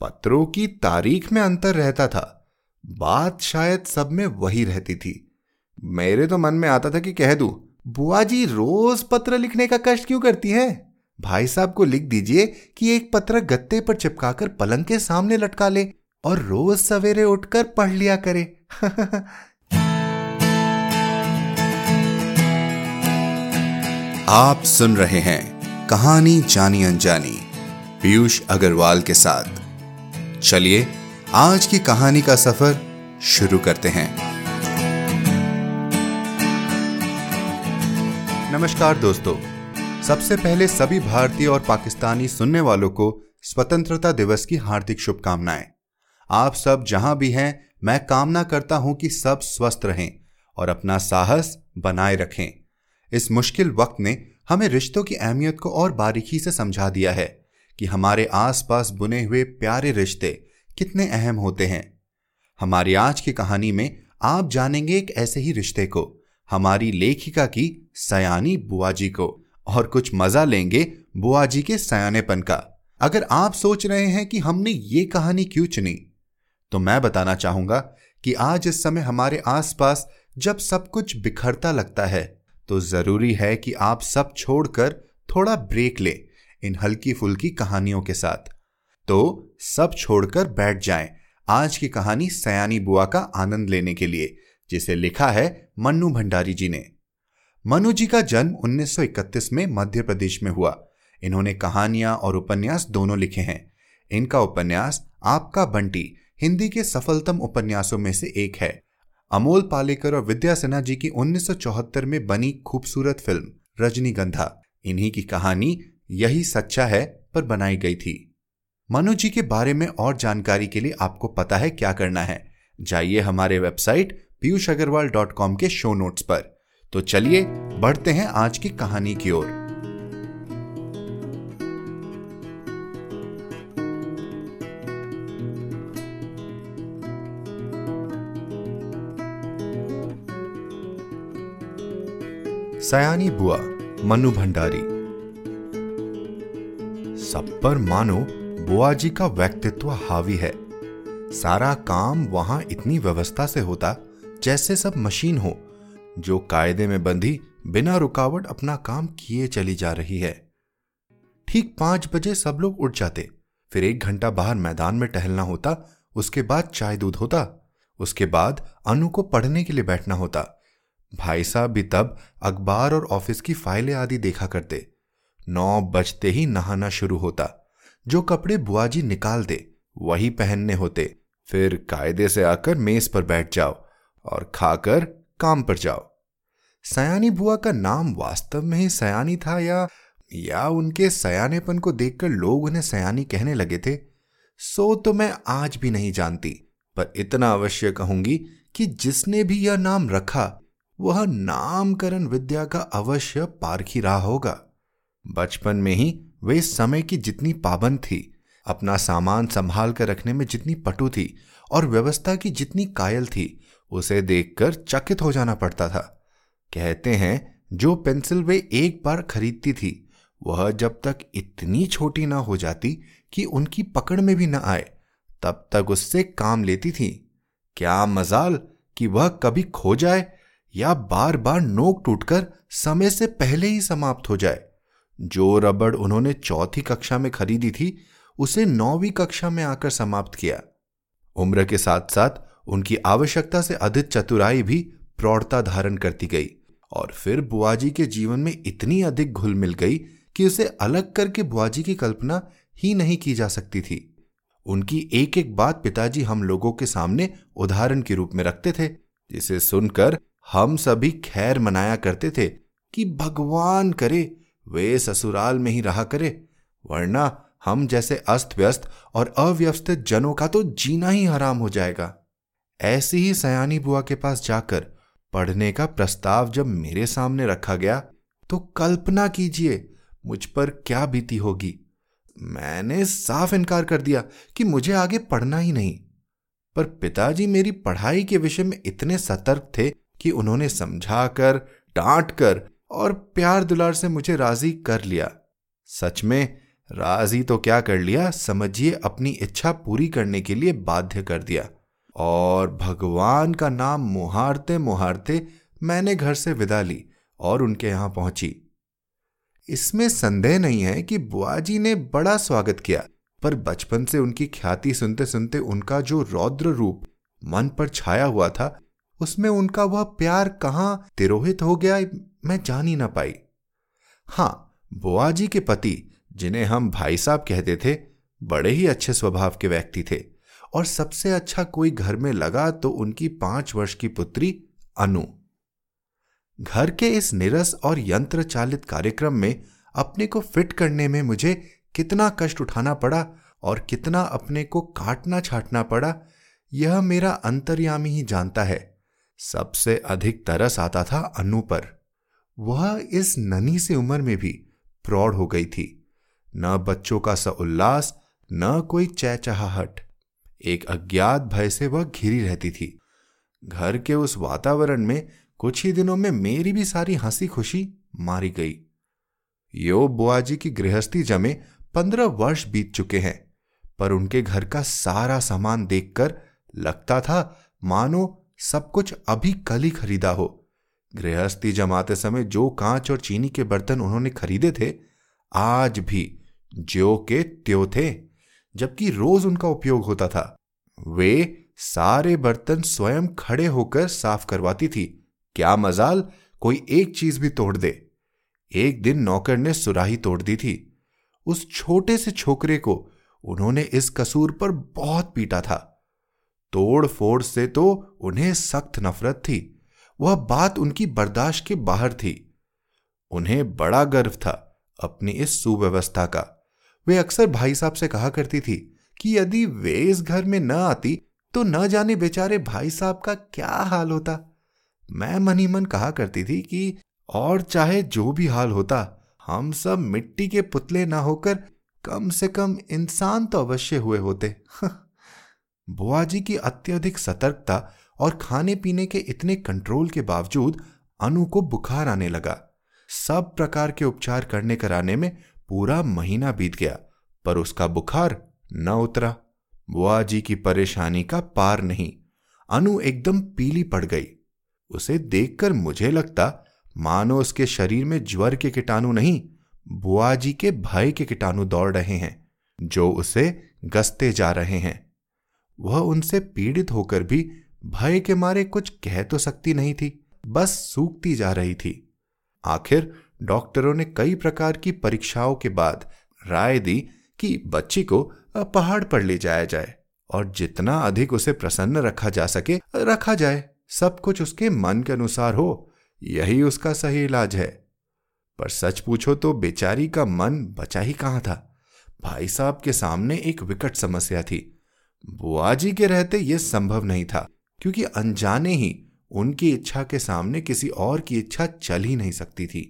पत्रों की तारीख में अंतर रहता था। बात शायद सब में वही रहती थी। मेरे तो मन में आता था कि कह दू, बुआ जी रोज पत्र लिखने का कष्ट क्यों करती है? भाई साहब को लिख दीजिए कि एक पत्र गत्ते पर चिपकाकर पलंग के सामने लटका ले और रोज सवेरे उठकर पढ़ लिया करे। आप सुन रहे हैं कहानी जानी अनजानी, पीयूष अग्रवाल के साथ। चलिए, आज की कहानी का सफ़र शुरू करते हैं। नमस्कार दोस्तों, सबसे पहले सभी भारतीय और पाकिस्तानी सुनने वालों को स्वतंत्रता दिवस की हार्दिक शुभकामनाएँ। आप सब जहाँ भी हैं, मैं कामना करता हूँ कि सब स्वस्थ रहें और अपना साहस बनाए रखें। इस मुश्किल वक्त ने हमें रिश्तों की अहमियत को और बारीकी से समझा दिया है। कि हमारे आसपास बुने हुए प्यारे रिश्ते कितने अहम होते हैं। हमारी आज की कहानी में आप जानेंगे एक ऐसे ही रिश्ते को, हमारी लेखिका की सयानी बुआ जी को, और कुछ मज़ा लेंगे बुआ जी के सयानेपन का। अगर आप सोच रहे हैं कि हमने ये कहानी क्यों चुनी तो मैं बताना चाहूँगा कि आज इस समय हमारे आसपास जब सब कुछ बिखरता लगता है तो ज़रूरी है कि आप सब छोड़कर थोड़ा ब्रेक लें। इन हल्की फुल्की कहानियों के साथ। तो सब छोड़कर बैठ जाएँ आज की कहानी सयानी बुआ का आनंद लेने के लिए, जिसे लिखा है मन्नू भंडारी जी ने। मनु जी का जन्म 1931 में मध्य प्रदेश में हुआ। इन्होंने कहानियाँ और उपन्यास दोनों लिखे हैं। इनका उपन्यास आपका बंटी, हिंदी के सफलतम उपन्यासों में से एक है। अमोल पालेकर और विद्या सिन्हा जी की 1974 में बनी खूबसूरत फ़िल्म रजनीगंधा। इन्हीं की कहानी यही सच्चा है पर बनाई गई थी। मनु जी के बारे में और जानकारी के लिए आपको पता है क्या करना है। जाइए हमारे website Piyush Agarwal dot com के शो नोट्स पर। तो चलिए, बढ़ते हैं आज की कहानी की ओर। सयानी बुआ, मनु भंडारी। सब पर मानो बुआ जी का व्यक्तित्व हावी है। सारा काम वहाँ इतनी व्यवस्था से होता जैसे सब मशीन हो, जो कायदे में बंधी बिना रुकावट अपना काम किए चली जा रही है। ठीक पाँच बजे सब लोग उठ जाते। फिर एक घंटा बाहर मैदान में टहलना होता, उसके बाद चाय दूध होता। उसके बाद अनु को पढ़ने के लिए बैठना होता। भाई साहब भी तब अखबार और ऑफ़िस की फाइलें आदि देखा करते। नौ बजते ही नहाना शुरू होता। जो कपड़े बुआजी निकाल दे, वही पहनने होते। फिर कायदे से आकर मेज पर बैठ जाओ और खाकर काम पर जाओ। सयानी बुआ का नाम वास्तव में ही सयानी था या या उनके सयानेपन को देखकर लोग उन्हें सयानी कहने लगे थे? सो तो मैं आज भी नहीं जानती, पर इतना अवश्य कहूँगी कि जिसने भी यह नाम रखा, वह नामकरण विद्या का अवश्य पारखी रहा होगा। बचपन में ही वे समय की जितनी पाबंद थी, अपना सामान संभाल कर रखने में जितनी पटु थी और व्यवस्था की जितनी कायल थी, उसे देखकर चकित हो जाना पड़ता था। कहते हैं, जो पेंसिल वे एक बार खरीदती थी, वह जब तक इतनी छोटी ना हो जाती कि उनकी पकड़ में भी न आए, तब तक उससे काम लेती थी। क्या मजाल कि वह कभी खो जाए या बार बार नोक टूटकर समय से पहले ही समाप्त हो जाए। जो रबड़ उन्होंने चौथी कक्षा में खरीदी थी, उसे नौवीं कक्षा में आकर समाप्त किया। उम्र के साथ साथ उनकी आवश्यकता से अधिक चतुराई भी प्रौढ़ता धारण करती गई और फिर बुआजी के जीवन में इतनी अधिक घुल मिल गई कि उसे अलग करके बुआजी की कल्पना ही नहीं की जा सकती थी। उनकी एक एक बात पिताजी हम लोगों के सामने उदाहरण के रूप में रखते थे, जिसे सुनकर हम सभी खैर मनाया करते थे कि भगवान करे वे ससुराल में ही रहा करे, वरना हम जैसे अस्त व्यस्त और अव्यवस्थित जनों का तो जीना ही हराम हो जाएगा। ऐसी ही सयानी बुआ के पास जाकर पढ़ने का प्रस्ताव जब मेरे सामने रखा गया तो कल्पना कीजिए, मुझ पर क्या बीती होगी। मैंने साफ़ इनकार कर दिया कि मुझे आगे पढ़ना ही नहीं। पर पिताजी मेरी पढ़ाई के विषय में इतने सतर्क थे कि उन्होंने समझाकर डांट कर और प्यार दुलार से मुझे राज़ी कर लिया। सच में, राज़ी तो क्या कर लिया? समझिए, अपनी इच्छा पूरी करने के लिए बाध्य कर दिया। और भगवान का नाम मुहारते मुहारते मैंने घर से विदा ली और उनके यहाँ पहुँची। इसमें संदेह नहीं है कि बुआजी ने बड़ा स्वागत किया, पर बचपन से उनकी ख्याति सुनते सुनते उनका जो रौद्र रूप मन पर छाया हुआ था उसमें उनका वह प्यार कहाँ तिरोहित हो गया, मैं जान ही ना पाई। हाँ, बुआजी के पति, जिन्हें हम भाई साहब कहते थे, बड़े ही अच्छे स्वभाव के व्यक्ति थे, और सबसे अच्छा कोई घर में लगा तो उनकी पाँच वर्ष की पुत्री अनु। घर के इस निरस और यंत्र चालित कार्यक्रम में अपने को फिट करने में मुझे कितना कष्ट उठाना पड़ा और कितना अपने को काटना छाटना पड़ा, यह मेरा अंतर्यामी ही जानता है। सबसे अधिक तरस आता था अनु पर। वह इस ननी से उम्र में भी प्रौढ़ हो गई थी। न बच्चों का स उल्लास, न कोई चहचहाहट। एक अज्ञात भय से वह घिरी रहती थी। घर के उस वातावरण में कुछ ही दिनों में मेरी भी सारी हँसी खुशी मारी गई। यो बुआजी की गृहस्थी जमे पंद्रह वर्ष बीत चुके हैं, पर उनके घर का सारा सामान देखकर लगता था, मानो सब कुछ अभी कल ही खरीदा हो। गृहस्थी जमाते समय जो कांच और चीनी के बर्तन उन्होंने खरीदे थे, आज भी ज्यो के त्यो थे, जबकि रोज उनका उपयोग होता था। वे सारे बर्तन स्वयं खड़े होकर साफ़ करवाती थी। क्या मजाल, कोई एक चीज़ भी तोड़ दे। एक दिन नौकर ने सुराही तोड़ दी थी। उस छोटे से छोकरे को उन्होंने इस कसूर पर बहुत पीटा था। तोड़ फोड़ से तो उन्हें सख्त नफरत थी। वह बात उनकी बर्दाश्त के बाहर थी। उन्हें बड़ा गर्व था अपनी इस सुव्यवस्था का। वे अक्सर भाई साहब से कहा करती थी कि यदि वे इस घर में न आती तो न जाने बेचारे भाई साहब का क्या हाल होता। मैं मनी मन कहा करती थी कि और चाहे जो भी हाल होता, हम सब मिट्टी के पुतले ना होकर कम से कम इंसान तो अवश्य हुए होते। बुआ जी की अत्यधिक सतर्कता और खाने पीने के इतने कंट्रोल के बावजूद अनु को बुखार आने लगा। सब प्रकार के उपचार करने कराने में पूरा महीना बीत गया, पर उसका बुखार न उतरा। बुआ जी की परेशानी का पार नहीं। अनु एकदम पीली पड़ गई। उसे देखकर मुझे लगता, मानो उसके शरीर में ज्वर के कीटाणु नहीं, बुआ जी के भय के कीटाणु दौड़ रहे हैं, जो उसे गसते जा रहे हैं। वह उनसे पीड़ित होकर भी भय के मारे कुछ कह तो सकती नहीं थी, बस सूखती जा रही थी। आखिर डॉक्टरों ने कई प्रकार की परीक्षाओं के बाद राय दी कि बच्ची को पहाड़ पर ले जाया जाए और जितना अधिक उसे प्रसन्न रखा जा सके, रखा जाए, सब कुछ उसके मन के अनुसार हो, यही उसका सही इलाज है। पर सच पूछो तो बेचारी का मन बचा ही कहाँ था? भाई साहब के सामने एक विकट समस्या थी। बुआ जी के रहते यह संभव नहीं था, क्योंकि अनजाने ही उनकी इच्छा के सामने किसी और की इच्छा चल ही नहीं सकती थी।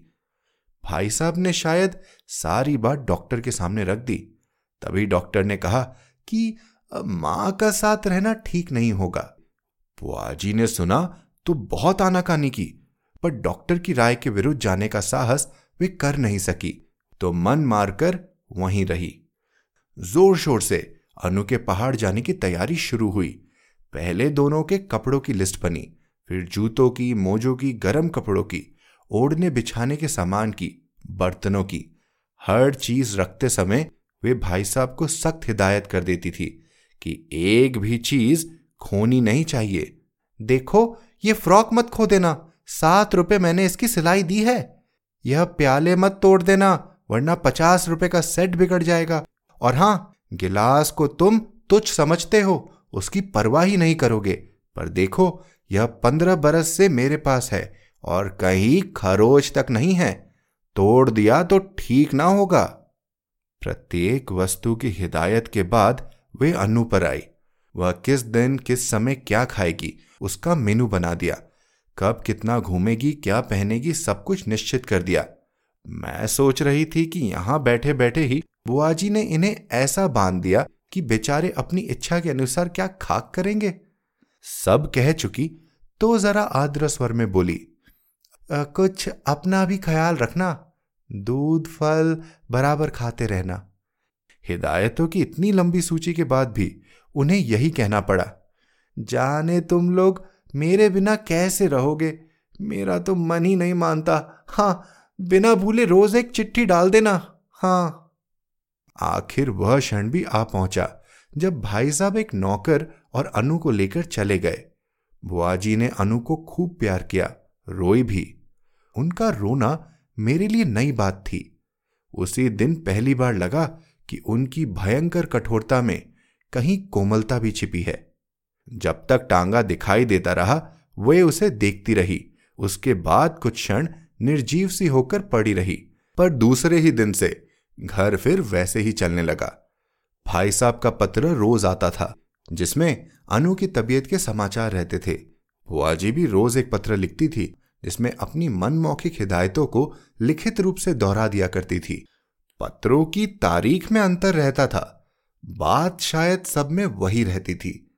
भाई साहब ने शायद सारी बात डॉक्टर के सामने रख दी। तभी डॉक्टर ने कहा कि माँ का साथ रहना ठीक नहीं होगा। बुआ जी ने सुना तो बहुत आनाकानी की, पर डॉक्टर की राय के विरुद्ध जाने का साहस वे कर नहीं सकी तो मन मारकर वहीं रही। ज़ोर शोर से अनु के पहाड़ जाने की तैयारी शुरू हुई। पहले दोनों के कपड़ों की लिस्ट बनी, फिर जूतों की, मोजों की, गर्म कपड़ों की, ओढ़ने बिछाने के सामान की, बर्तनों की। हर चीज़ रखते समय वे भाई साहब को सख्त हिदायत कर देती थी कि एक भी चीज़ खोनी नहीं चाहिए। देखो, ये फ्रॉक मत खो देना, सात रुपए मैंने इसकी सिलाई दी है। यह प्याले मत तोड़ देना, वरना पचास रुपए का सेट बिगड़ जाएगा। और हाँ गिलास को तुम तुच्छ समझते हो, उसकी परवाह ही नहीं करोगे। पर देखो, यह पंद्रह बरस से मेरे पास है और कहीं खरोच तक नहीं है। तोड़ दिया तो ठीक ना होगा। प्रत्येक वस्तु की हिदायत के बाद वे अनु पर आई। वह किस दिन, किस समय क्या खाएगी, उसका मेनू बना दिया। कब कितना घूमेगी, क्या पहनेगी, सब कुछ निश्चित कर दिया। मैं सोच रही थी कि यहाँ बैठे बैठे ही बुआ जी ने इन्हें ऐसा बाँध दिया कि बेचारे अपनी इच्छा के अनुसार क्या खाक करेंगे। सब कह चुकी तो जरा आद्र स्वर में बोली आ, कुछ अपना भी ख्याल रखना दूध फल बराबर खाते रहना। हिदायतों की इतनी लंबी सूची के बाद भी उन्हें यही कहना पड़ा जाने तुम लोग मेरे बिना कैसे रहोगे? मेरा तो मन ही नहीं मानता। हाँ बिना भूले रोज एक चिट्ठी डाल देना। हाँ। आखिर वह क्षण भी आ पहुँचा, जब भाई साहब एक नौकर और अनु को लेकर चले गए। बुआजी ने अनु को खूब प्यार किया, रोई भी। उनका रोना मेरे लिए नई बात थी। उसी दिन पहली बार लगा कि उनकी भयंकर कठोरता में कहीं कोमलता भी छिपी है। जब तक टांगा दिखाई देता रहा, वे उसे देखती रही। उसके बाद कुछ क्षण निर्जीव सी होकर पड़ी रही, पर दूसरे ही दिन से घर फिर वैसे ही चलने लगा। भाई साहब का पत्र रोज आता था, जिसमें अनु की तबीयत के समाचार रहते थे। बुआ जी भी रोज एक पत्र लिखती थी, जिसमें अपनी मनमौखिक हिदायतों को लिखित रूप से दोहरा दिया करती थी। पत्रों की तारीख में अंतर रहता था। बात शायद सब में वही रहती थी।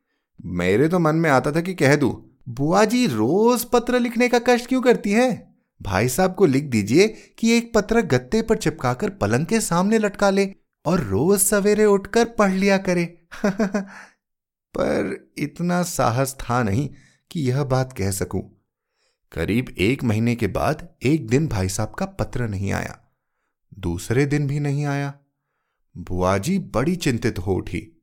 मेरे तो मन में आता था कि कह दू, बुआ जी रोज पत्र लिखने का कष्ट क्यों करती हैं? भाई साहब को लिख दीजिए कि एक पत्र गत्ते पर चिपकाकर पलंग के सामने लटका ले और रोज सवेरे उठकर पढ़ लिया करे। पर इतना साहस था नहीं कि यह बात कह सकूँ। करीब एक महीने के बाद एक दिन भाई साहब का पत्र नहीं आया। दूसरे दिन भी नहीं आया। बुआ जी बड़ी चिंतित हो उठी।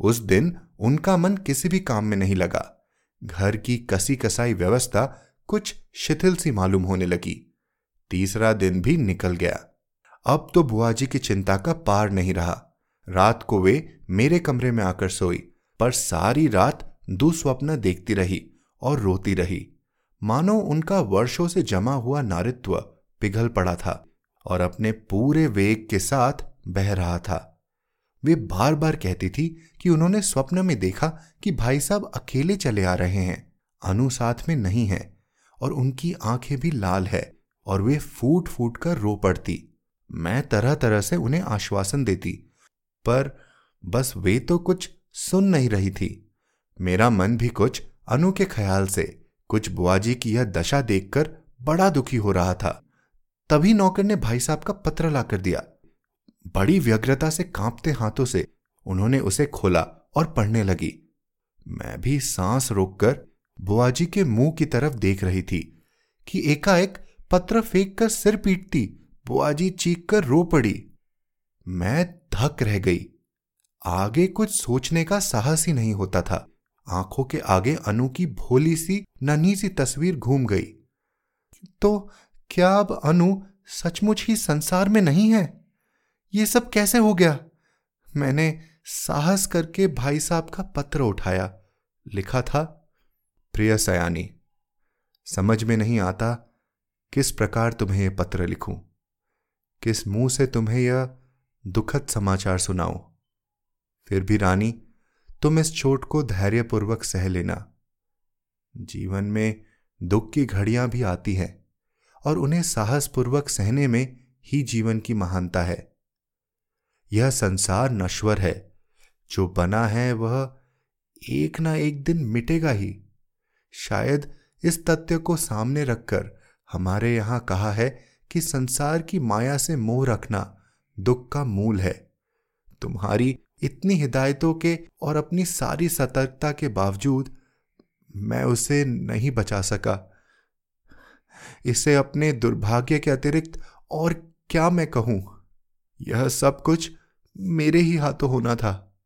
उस दिन उनका मन किसी भी काम में नहीं लगा। घर की कसी कसाई व्यवस्था कुछ शिथिल सी मालूम होने लगी। तीसरा दिन भी निकल गया। अब तो बुआ जी की चिंता का पार नहीं रहा। रात को वे मेरे कमरे में आकर सोई, पर सारी रात दुस्वप्न देखती रही और रोती रही। मानो उनका वर्षों से जमा हुआ नारित्व पिघल पड़ा था और अपने पूरे वेग के साथ बह रहा था। वे बार बार कहती थी कि उन्होंने स्वप्न में देखा कि भाई साहब अकेले चले आ रहे हैं, अनु साथ में नहीं है। और उनकी आँखें भी लाल है और वे फूट फूट कर रो पड़ती। मैं तरह तरह से उन्हें आश्वासन देती, पर बस वे तो कुछ सुन नहीं रही थी। मेरा मन भी कुछ अनु के ख्याल से कुछ बुआजी की यह दशा देखकर बड़ा दुखी हो रहा था। तभी नौकर ने भाई साहब का पत्र लाकर दिया। बड़ी व्यग्रता से कांपते हाथों से उन्होंने उसे खोला और पढ़ने लगी। मैं भी सांस रोककर बुआजी के मुँह की तरफ़ देख रही थी कि एकाएक पत्र फेंक कर सिर पीटती, बुआजी चीख कर रो पड़ी। मैं धक रह गई। आगे कुछ सोचने का साहस ही नहीं होता था। आँखों के आगे अनु की भोली सी, नन्ही सी तस्वीर घूम गई। तो क्या अब अनु सचमुच ही संसार में नहीं है? ये सब कैसे हो गया? मैंने साहस करके भाई साहब का पत्र उठाया। लिखा था प्रिय सयानी, समझ में नहीं आता किस प्रकार तुम्हें यह पत्र लिखूं। किस मुँह से तुम्हें यह दुखद समाचार सुनाऊं। फिर भी रानी, तुम इस चोट को धैर्यपूर्वक सह लेना। जीवन में दुख की घड़ियाँ भी आती हैं और उन्हें साहसपूर्वक सहने में ही जीवन की महानता है। यह संसार नश्वर है, जो बना है वह एक ना एक दिन मिटेगा ही। शायद इस तथ्य को सामने रखकर हमारे यहाँ कहा है कि संसार की माया से मोह रखना दुख का मूल है। तुम्हारी इतनी हिदायतों के और अपनी सारी सतर्कता के बावजूद मैं उसे नहीं बचा सका। इसे अपने दुर्भाग्य के अतिरिक्त और क्या मैं कहूँ? यह सब कुछ मेरे ही हाथों होना था।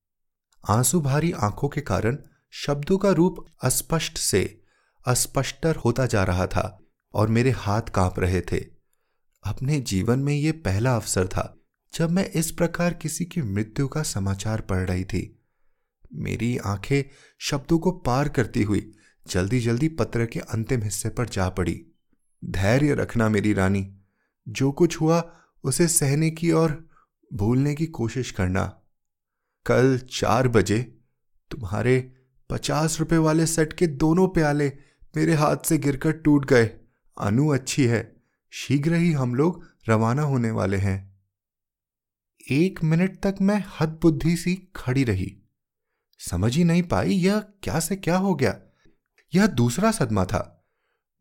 आँसू भारी आँखों के कारण शब्दों का रूप अस्पष्ट से अस्पष्टर होता जा रहा था और मेरे हाथ काँप रहे थे। अपने जीवन में यह पहला अवसर था जब मैं इस प्रकार किसी की मृत्यु का समाचार पढ़ रही थी। मेरी आँखें शब्दों को पार करती हुई जल्दी जल्दी पत्र के अंतिम हिस्से पर जा पड़ी। धैर्य रखना मेरी रानी, जो कुछ हुआ उसे सहने की और भूलने की कोशिश करना। कल चार बजे तुम्हारे पचास रुपए वाले सेट के दोनों प्याले मेरे हाथ से गिरकर टूट गए। अनु अच्छी है। शीघ्र ही हम लोग रवाना होने वाले हैं। एक मिनट तक मैं हद बुद्धि सी खड़ी रही। समझ ही नहीं पाई यह क्या से क्या हो गया। यह दूसरा सदमा था।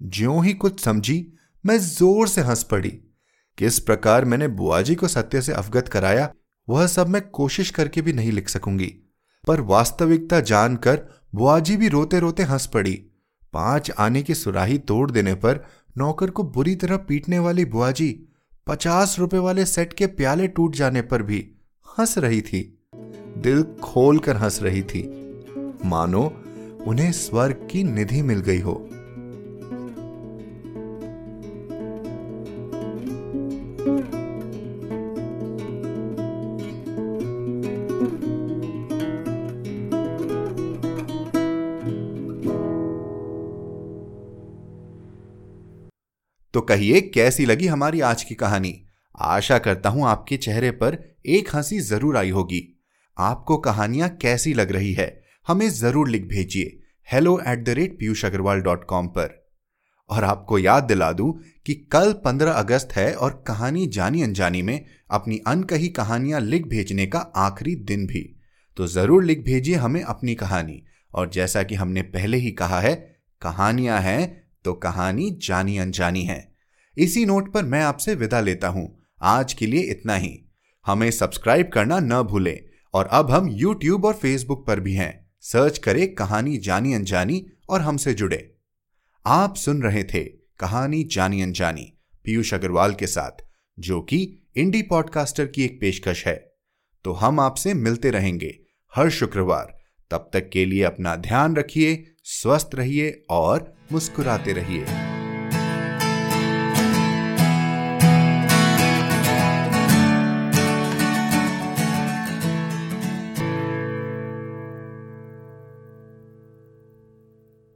ज्यो ही कुछ समझी, मैं ज़ोर से हंस पड़ी। किस प्रकार मैंने बुआजी को सत्य से अवगत कराया, वह सब मैं कोशिश करके भी नहीं लिख सकूँगी। पर वास्तविकता जानकर बुआजी भी रोते रोते हंस पड़ी। पाँच आने की सुराही तोड़ देने पर नौकर को बुरी तरह पीटने वाली बुआजी पचास रुपए वाले सेट के प्याले टूट जाने पर भी हंस रही थी। दिल खोल कर हंस रही थी। मानो उन्हें स्वर्ग की निधि मिल गई हो। कहिए कैसी लगी हमारी आज की कहानी। आशा करता हूँ आपके चेहरे पर एक हँसी ज़रूर आई होगी। आपको कहानियाँ कैसी लग रही है, हमें ज़रूर लिख भेजिए hello at the rate Piyush Agarwal dot com पर। और आपको याद दिला दूँ कि कल 15 अगस्त है और कहानी जानी अनजानी में अपनी अनकही कहानियाँ लिख भेजने का आखिरी दिन भी। तो ज़रूर लिख भेजिए हमें अपनी कहानी। और जैसा कि हमने पहले ही कहा है, कहानियाँ हैं तो कहानी जानी अनजानी है। इसी नोट पर मैं आपसे विदा लेता हूँ। आज के लिए इतना ही। हमें सब्सक्राइब करना न भूलें और अब हम यूट्यूब और फेसबुक पर भी हैं। सर्च करें कहानी जानी अनजानी और हमसे जुड़े। आप सुन रहे थे कहानी जानी अनजानी पीयूष अग्रवाल के साथ, जो कि इंडी पॉडकास्टर की एक पेशकश है। तो हम आपसे मिलते रहेंगे हर शुक्रवार। तब तक के लिए अपना ध्यान रखिए, स्वस्थ रहिए और मुस्कुराते रहिए।